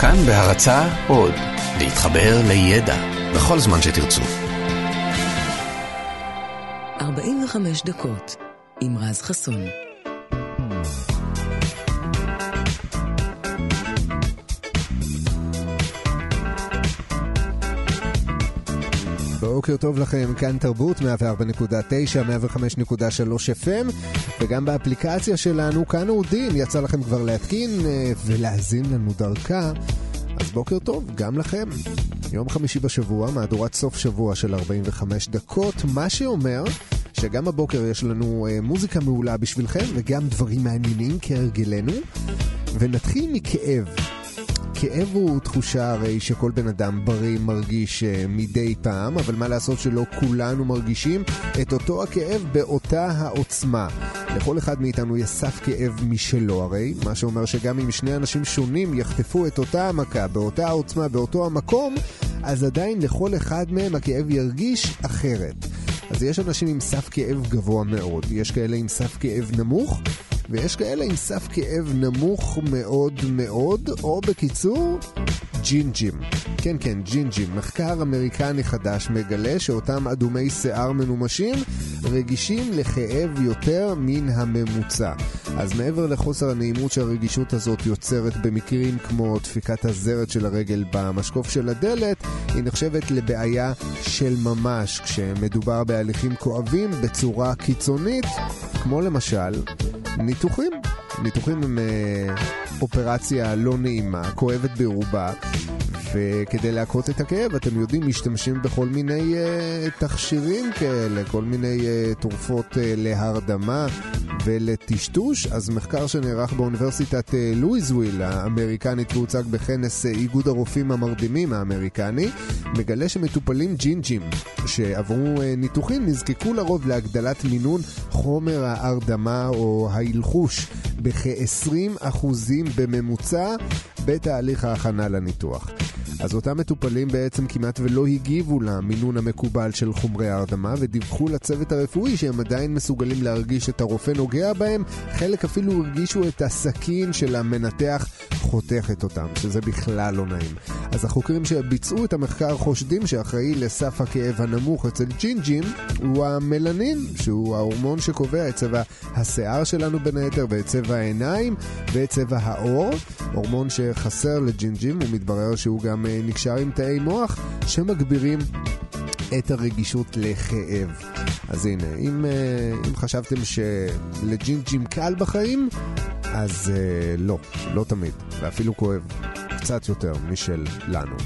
כאן בהרצה עוד, להתחבר לידע בכל זמן שתרצו. 45 דקות עם רז חסון. בוקר טוב לכם, כאן תרבות 104.9, 105.3 FM וגם באפליקציה שלנו, כאן אודים, יצא לכם כבר להתקין אה, ולהאזין לנו דרכה, אז בוקר טוב גם לכם. יום חמישי בשבוע, מהדורת סוף שבוע של 45 דקות, מה שאומר שגם הבוקר יש לנו אה, מוזיקה מעולה בשבילכם וגם דברים מעניינים כהרגלנו, ונתחיל מכאב. כאב הוא תחושה הרי שכל בן אדם בריא מרגיש uh, מדי פעם, אבל מה לעשות שלא כולנו מרגישים את אותו הכאב באותה העוצמה. לכל אחד מאיתנו יש סף כאב משלו הרי, מה שאומר שגם אם שני אנשים שונים יחטפו את אותה המכה באותה העוצמה באותו המקום, אז עדיין לכל אחד מהם הכאב ירגיש אחרת. אז יש אנשים עם סף כאב גבוה מאוד, יש כאלה עם סף כאב נמוך, ויש כאלה עם סף כאב נמוך מאוד מאוד, או בקיצור, ג'ינג'ים. כן, כן, ג'ינג'ים. מחקר אמריקני חדש מגלה שאותם אדומי שיער מנומשים רגישים לכאב יותר מן הממוצע. אז מעבר לחוסר הנעימות שהרגישות הזאת יוצרת במקרים כמו דפיקת הזרת של הרגל במשקוף של הדלת, היא נחשבת לבעיה של ממש כשמדובר בהליכים כואבים בצורה קיצונית, כמו למשל ניתוחים. ניתוחים הם אה, אופרציה לא נעימה, כואבת ברובה, וכדי להכות את הכאב, אתם יודעים, משתמשים בכל מיני uh, תכשירים כאלה, כל מיני uh, תרופות uh, להרדמה ולטשטוש. אז מחקר שנערך באוניברסיטת uh, לואיזוויל האמריקנית והוצג בכנס uh, איגוד הרופאים המרדימים האמריקני, מגלה שמטופלים ג'ינג'ים שעברו uh, ניתוחים נזקקו לרוב להגדלת מינון חומר ההרדמה או ההלחוש בכ-20% בממוצע בתהליך ההכנה לניתוח. אז אותם מטופלים בעצם כמעט ולא הגיבו למינון המקובל של חומרי ההרדמה ודיווחו לצוות הרפואי שהם עדיין מסוגלים להרגיש את הרופא נוגע בהם, חלק אפילו הרגישו את הסכין של המנתח חותכת אותם, שזה בכלל לא נעים. אז החוקרים שביצעו את המחקר חושדים שאחראי לסף הכאב הנמוך אצל ג'ינג'ים הוא המלנין, שהוא ההורמון שקובע את צבע השיער שלנו בין היתר ואת צבע העיניים ואת צבע העור, הורמון שחסר לג'ינג'ים ומתברר שהוא גם נקשר עם תאי מוח שמגבירים את הרגישות לכאב. אז הנה, אם, אה, אם חשבתם שלג'ינג'ים קל בחיים, אז אה, לא, לא תמיד, ואפילו כואב. קצת יותר משל לנו.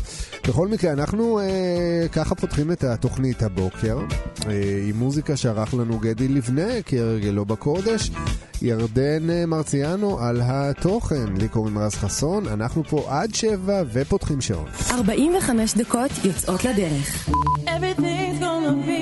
בכל מקרה, אנחנו אה, ככה פותחים את התוכנית הבוקר אה, עם מוזיקה שערך לנו גדי לבנה, כהרגלו בקודש. ירדן אה, מרציאנו על התוכן. לי קוראים רז חסון, אנחנו פה עד שבע ופותחים שעון. 45 דקות יוצאות לדרך. Everything's gonna be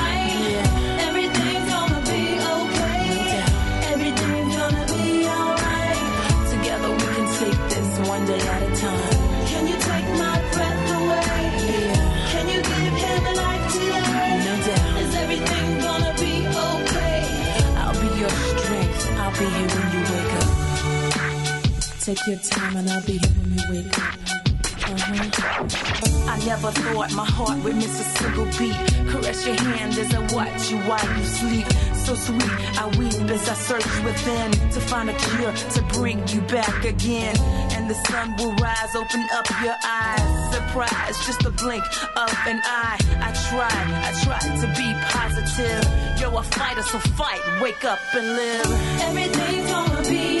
Take your time and I'll be here when you wake up. Uh-huh. I never thought my heart would miss a single beat. Caress your hand as I watch you while you sleep. So sweet, I weep as I search within to find a cure to bring you back again. And the sun will rise, open up your eyes. Surprise, just a blink of an eye. I tried, I tried to be positive. You're a fighter, so fight, wake up and live. Everything's gonna be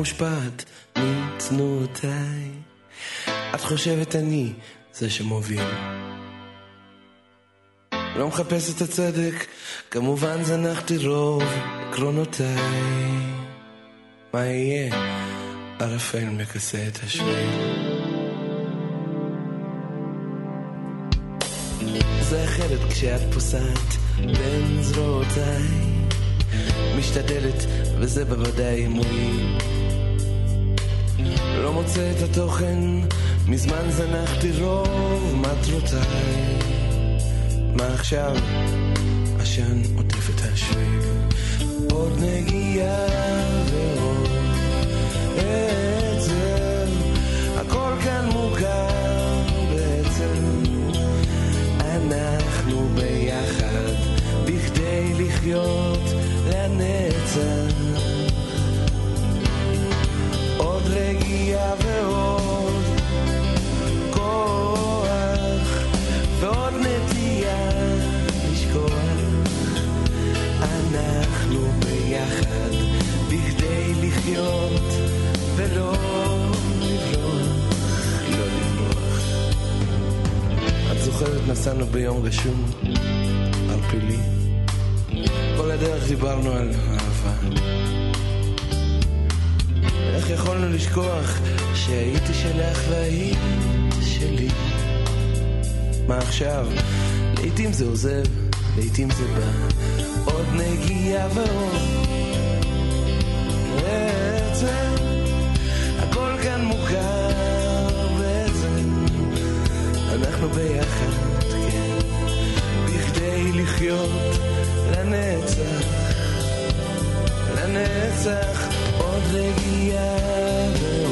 מושפעת מתנועותיי. את חושבת אני זה שמוביל. לא מחפש את הצדק, כמובן זנחתי רוב עקרונותיי. מה יהיה? ערפל מכסה את השביל. זה אחרת כשאת פוסעת בין זרועותיי. משתדלת, וזה בוודאי מועיל. לא מוצא את התוכן, מזמן זנחתי רוב מטרותיי. מה עכשיו? עשן עוטף את השביל. עוד נגיעה ועוד עצב, הכל כאן מוכר בעצם. אנחנו ביחד, בכדי לחיות זוכרת נסענו ביום גשום, ערפילי. כל הדרך דיברנו על אהבה. איך יכולנו לשכוח שהייתי שלך והיית שלי? מה עכשיו? לעתים זה עוזב, לעתים זה בא. עוד נגיעה ועוד אנחנו ביחד, כן, בכדי לחיות לנצח, לנצח עוד רגיעה ועוד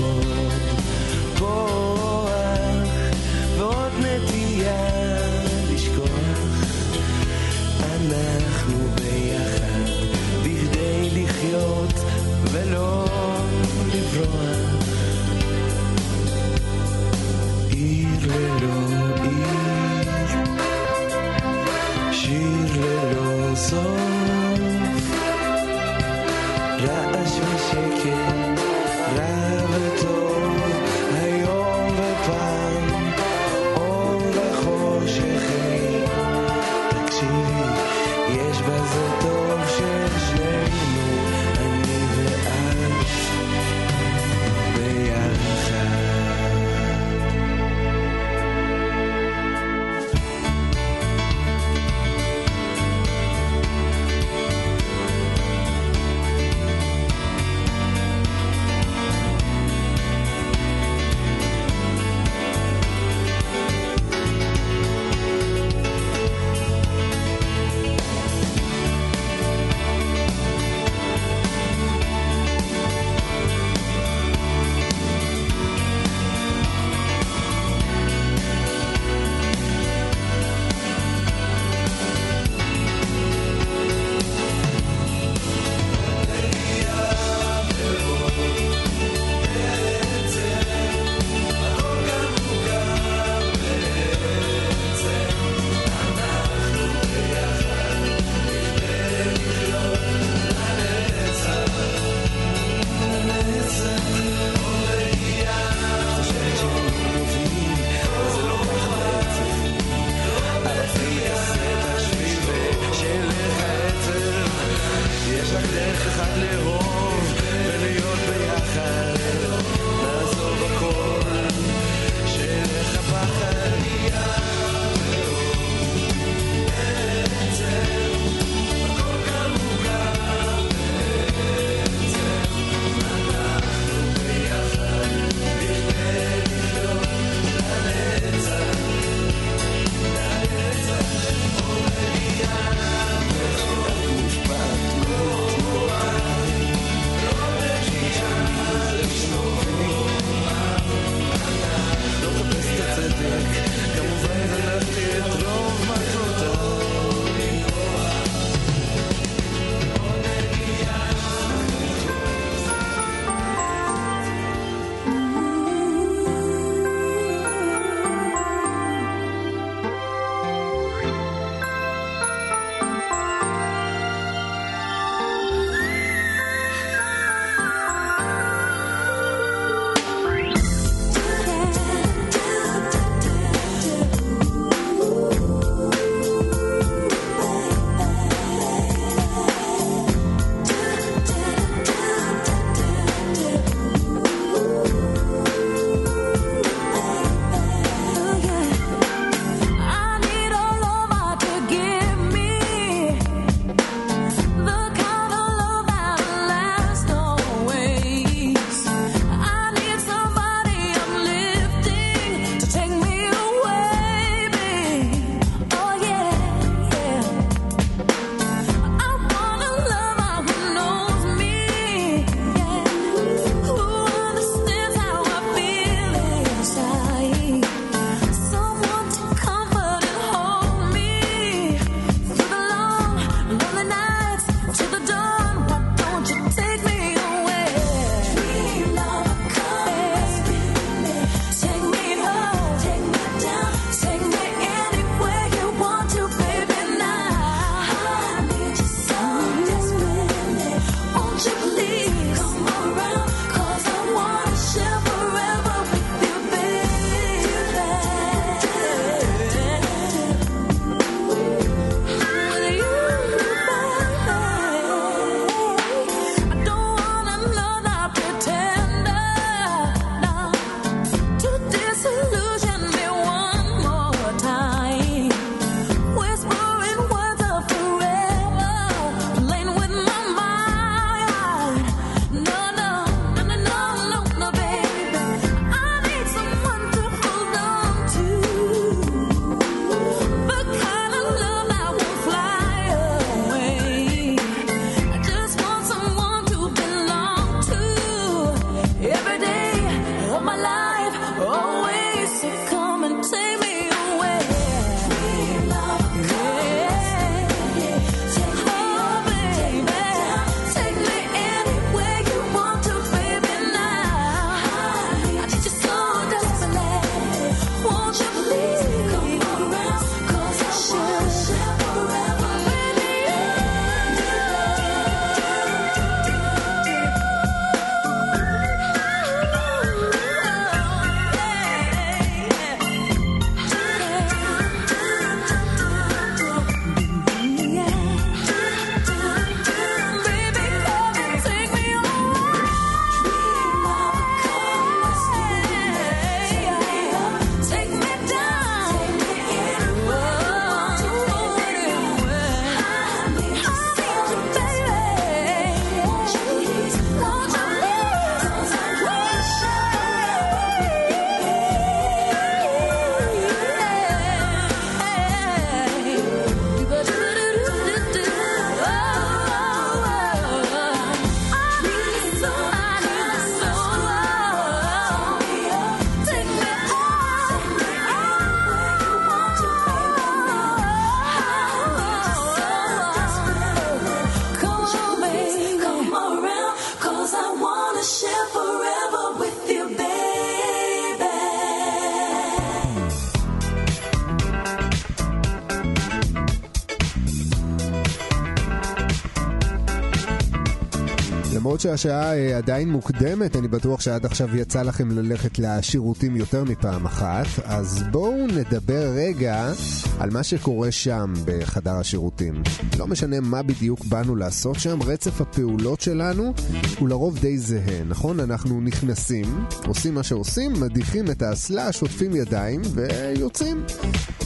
שהשעה אה, עדיין מוקדמת, אני בטוח שעד עכשיו יצא לכם ללכת לשירותים יותר מפעם אחת, אז בואו נדבר רגע על מה שקורה שם בחדר השירותים. לא משנה מה בדיוק באנו לעשות שם, רצף הפעולות שלנו הוא לרוב די זהה, נכון? אנחנו נכנסים, עושים מה שעושים, מדיחים את האסלה, שוטפים ידיים ויוצאים.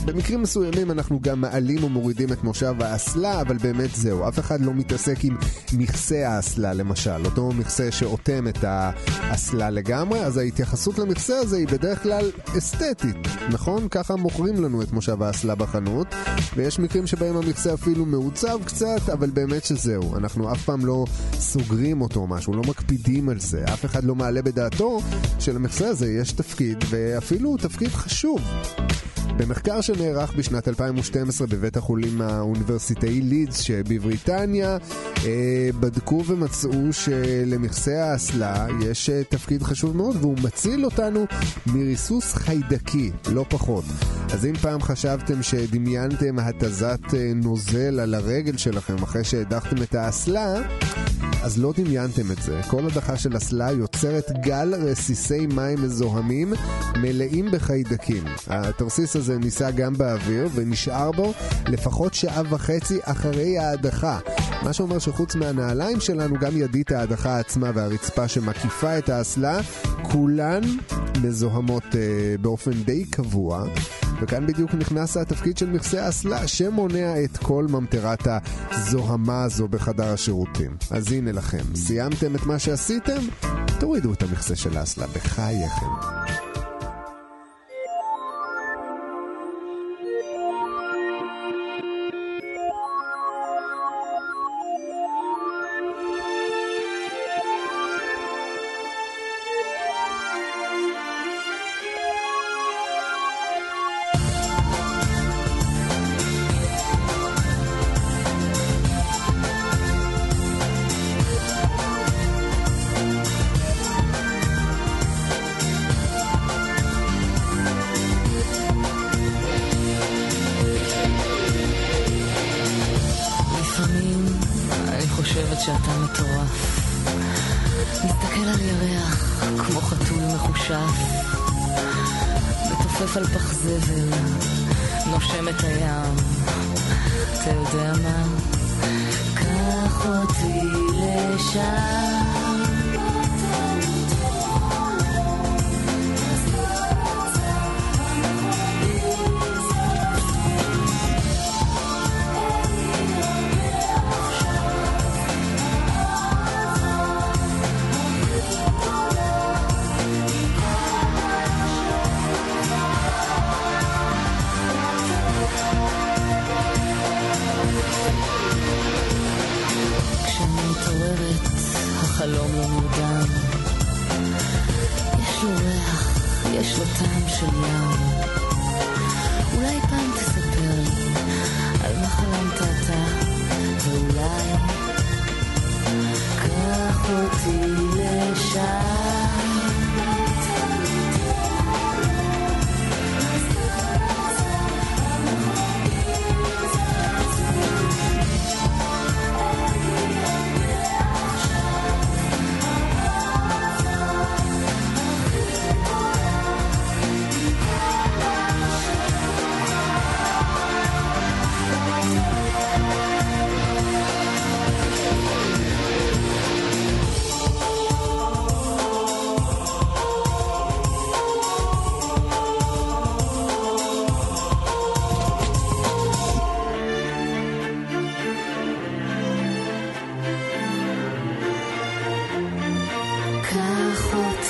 במקרים מסוימים אנחנו גם מעלים או מורידים את מושב האסלה, אבל באמת זהו, אף אחד לא מתעסק עם מכסה האסלה למשל, אותו מכסה שאוטם את האסלה לגמרי, אז ההתייחסות למכסה הזה היא בדרך כלל אסתטית, נכון? ככה מוכרים לנו את מושב האסלה בחנות, ויש מקרים שבהם המכסה אפילו מעוצב קצת, אבל באמת שזהו, אנחנו אף פעם לא סוגרים אותו או משהו, לא מקפידים על זה, אף אחד לא מעלה בדעתו שלמכסה הזה יש תפקיד, ואפילו תפקיד חשוב. במחקר שנערך בשנת 2012 בבית החולים האוניברסיטאי לידס שבבריטניה אה, בדקו ומצאו שלמכסה האסלה יש אה, תפקיד חשוב מאוד והוא מציל אותנו מריסוס חיידקי, לא פחות. אז אם פעם חשבתם שדמיינתם התזת אה, נוזל על הרגל שלכם אחרי שהדחתם את האסלה, אז לא דמיינתם את זה. כל הדחה של אסלה יוצרת גל רסיסי מים מזוהמים מלאים בחיידקים. התרסיס הזה ניסה גם באוויר ונשאר בו לפחות שעה וחצי אחרי ההדחה. מה שאומר שחוץ מהנעליים שלנו, גם ידית ההדחה עצמה והרצפה שמקיפה את האסלה, כולן מזוהמות אה, באופן די קבוע. וכאן בדיוק נכנס התפקיד של מכסה האסלה שמונע את כל ממטרת הזוהמה הזו בחדר השירותים. אז הנה לכם, סיימתם את מה שעשיתם? תורידו את המכסה של האסלה בחייכם.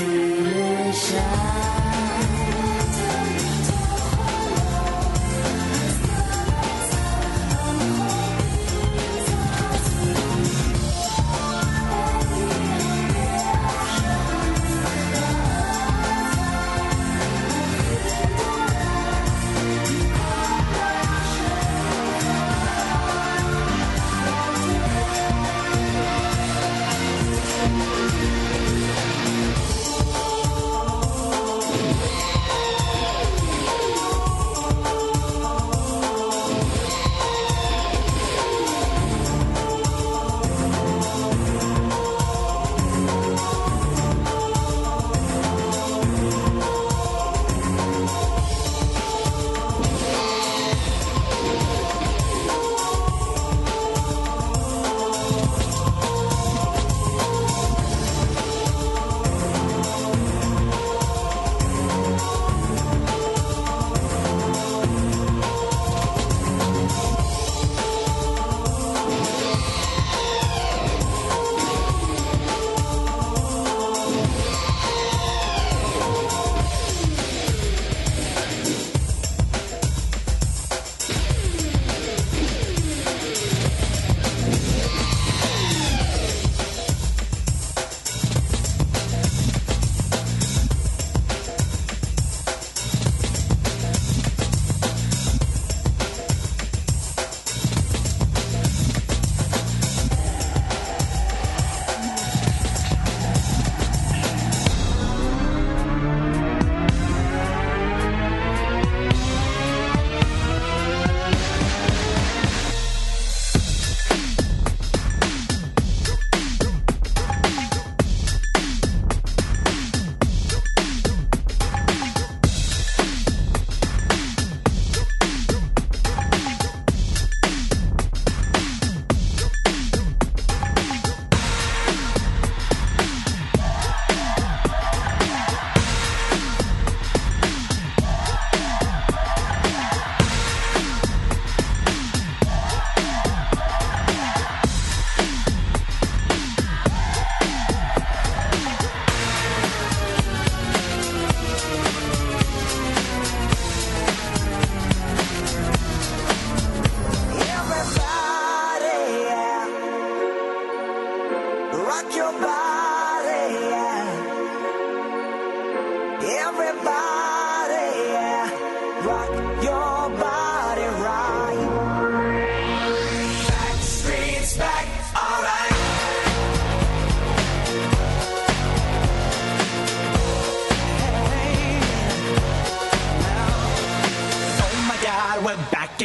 你落下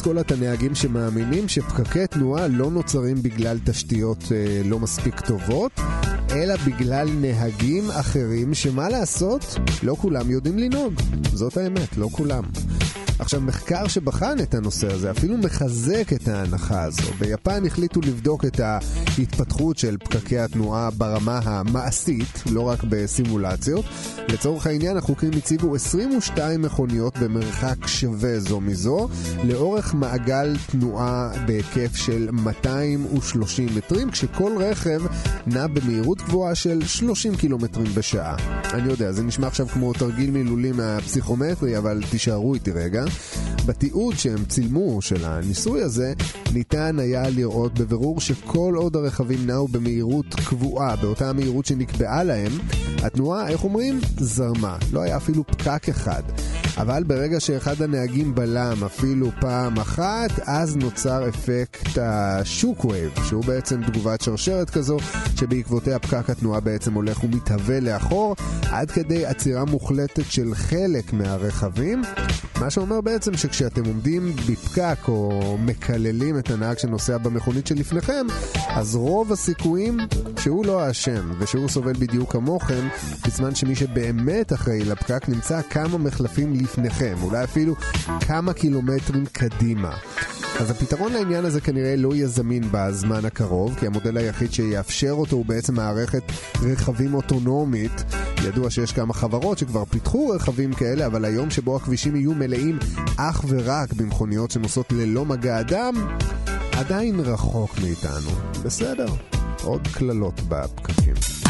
אני מאסכולת הנהגים שמאמינים שפקקי תנועה לא נוצרים בגלל תשתיות אה, לא מספיק טובות, אלא בגלל נהגים אחרים שמה לעשות, לא כולם יודעים לנהוג. זאת האמת, לא כולם. עכשיו, מחקר שבחן את הנושא הזה אפילו מחזק את ההנחה הזו. ביפן החליטו לבדוק את ההתפתחות של פקקי התנועה ברמה המעשית, לא רק בסימולציות. לצורך העניין, החוקרים הציבו 22 מכוניות במרחק שווה זו מזו, לאורך מעגל תנועה בהיקף של 230 מטרים, כשכל רכב נע במהירות גבוהה של 30 קילומטרים בשעה. אני יודע, זה נשמע עכשיו כמו תרגיל מילולי מהפסיכומטרי, אבל תישארו איתי רגע. בתיעוד שהם צילמו של הניסוי הזה, ניתן היה לראות בבירור שכל עוד הרכבים נעו במהירות קבועה, באותה המהירות שנקבעה להם, התנועה, איך אומרים? זרמה. לא היה אפילו פקק אחד. אבל ברגע שאחד הנהגים בלם אפילו פעם אחת, אז נוצר אפקט השוק-וייב, שהוא בעצם תגובת שרשרת כזו, שבעקבותיה פקק התנועה בעצם הולך ומתהווה לאחור, עד כדי עצירה מוחלטת של חלק מהרכבים. מה שאומר בעצם שכשאתם עומדים בפקק או מקללים את הנהג שנוסע במכונית שלפניכם, אז רוב הסיכויים שהוא לא האשם ושהוא סובל בדיוק כמוכם, בזמן שמי שבאמת אחראי לפקק נמצא כמה מחלפים לפניכם, אולי אפילו כמה קילומטרים קדימה. אז הפתרון לעניין הזה כנראה לא יהיה זמין בזמן הקרוב, כי המודל היחיד שיאפשר אותו הוא בעצם מערכת רכבים אוטונומית. ידוע שיש כמה חברות שכבר פיתחו רכבים כאלה, אבל היום שבו הכבישים יהיו מלאים אך ורק במכוניות שנוסעות ללא מגע אדם, עדיין רחוק מאיתנו. בסדר, עוד קללות בפקקים.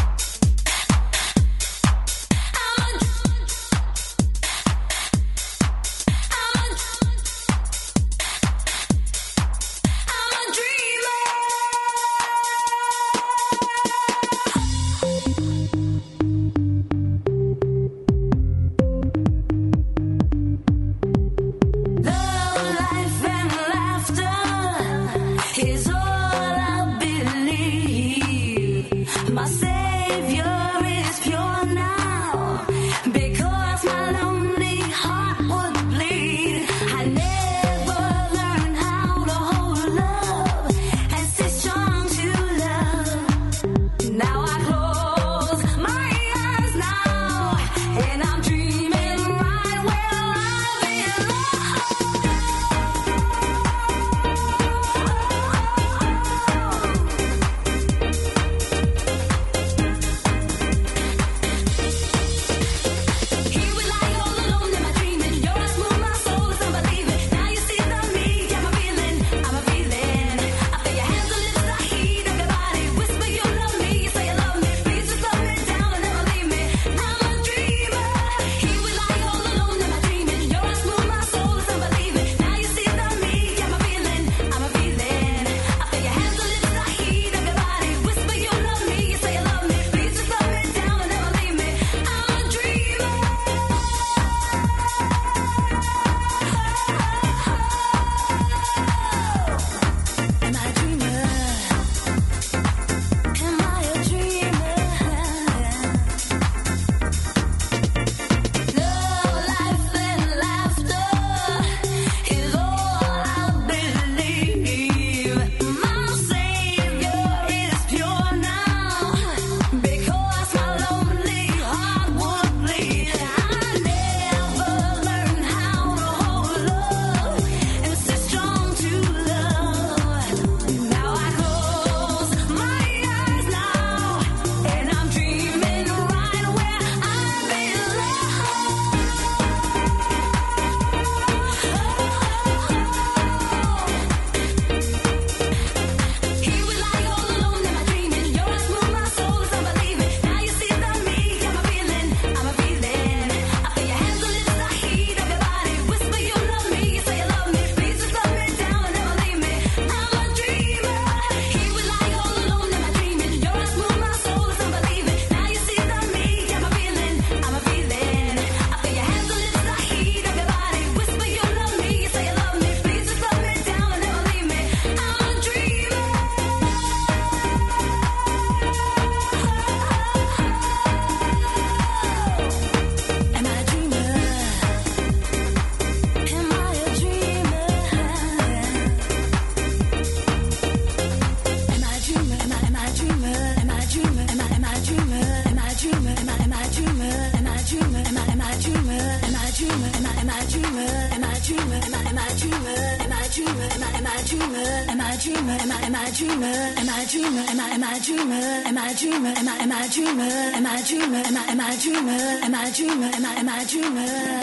How'd?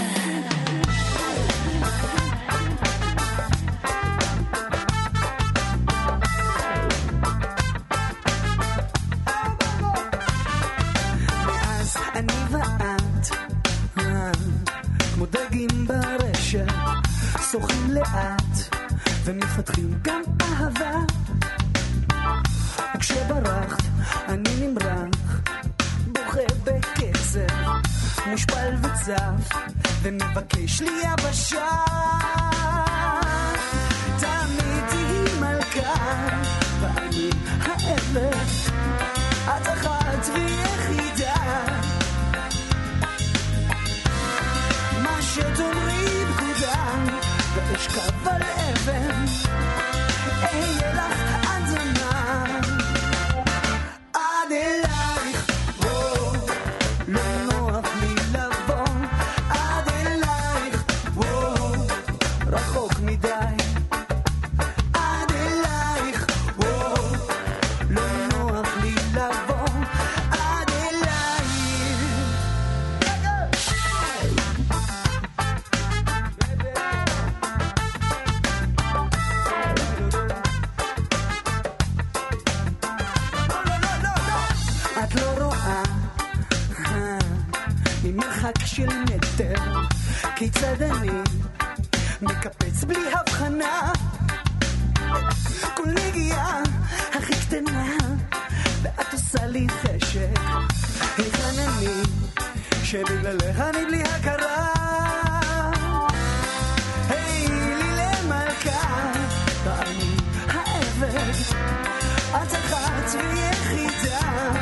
המצב ונבקש לי יבשה תמיד תהיי מלכה ואני האמת את אחת ויחידה מה שתאמרי פקודה ואשכב עליה irritar.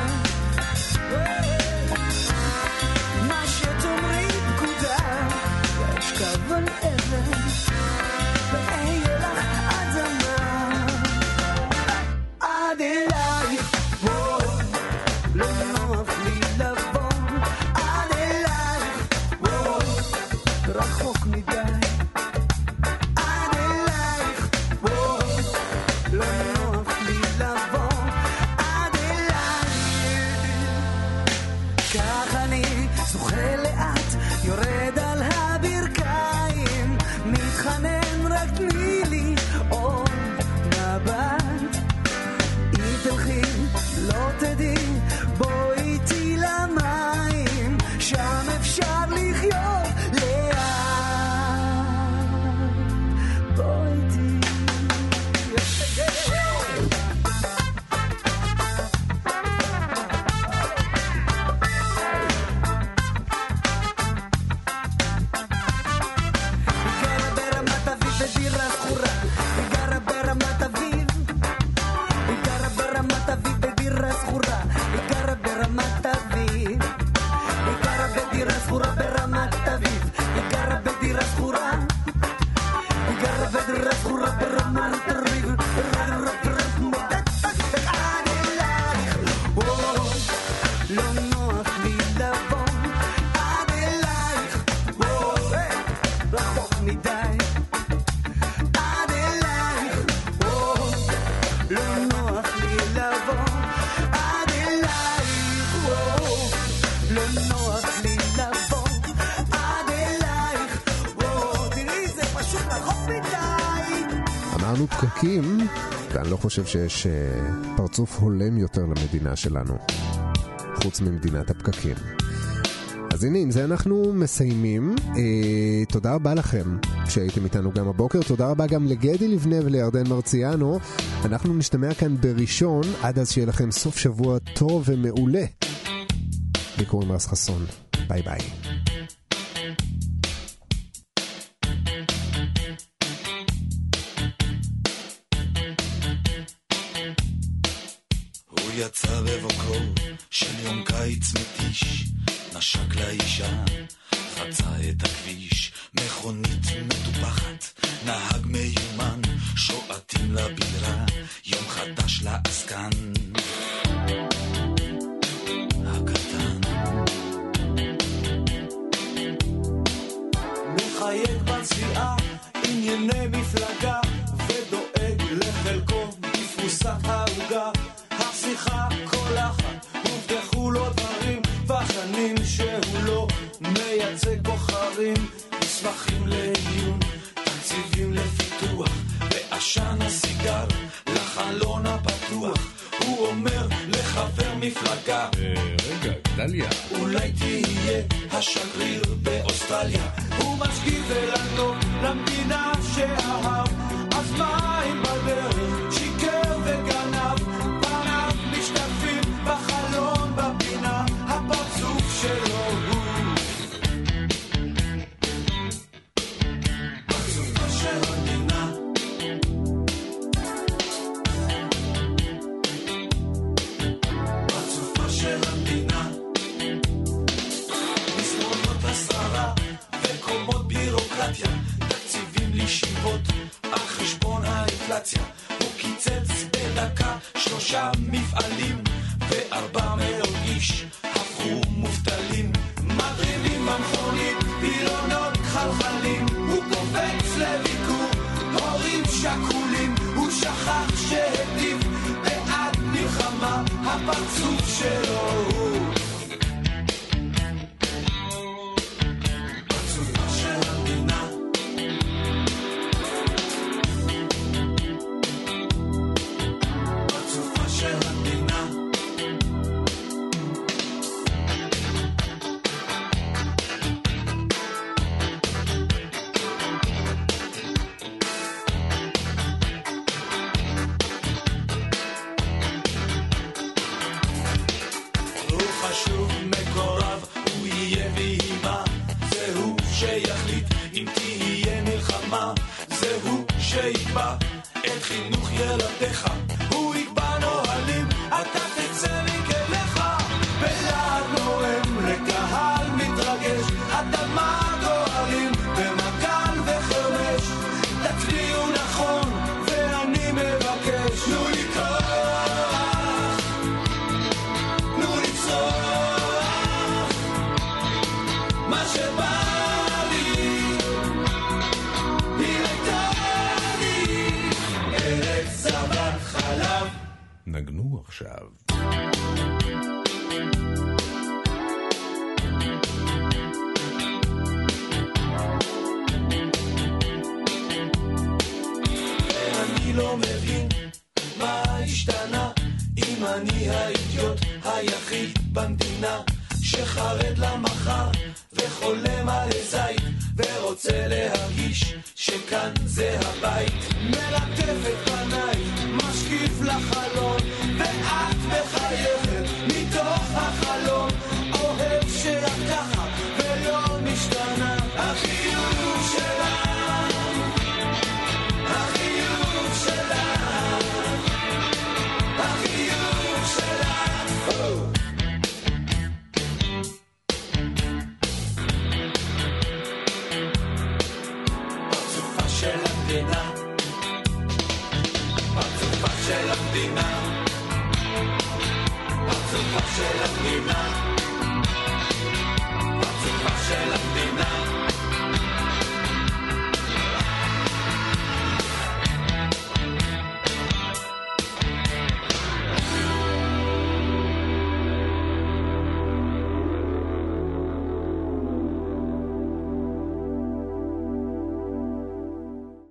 חושב שיש uh, פרצוף הולם יותר למדינה שלנו, חוץ ממדינת הפקקים. אז הנה, עם זה אנחנו מסיימים. Uh, תודה רבה לכם שהייתם איתנו גם הבוקר. תודה רבה גם לגדי לבנה ולירדן מרציאנו. אנחנו נשתמע כאן בראשון, עד אז שיהיה לכם סוף שבוע טוב ומעולה. לי קוראים רז חסון. ביי ביי. szakla i sia, wracaje tak wiś. שכולים, הוא שכח שהטיף בעד מלחמה, הפרצוף שלו הוא.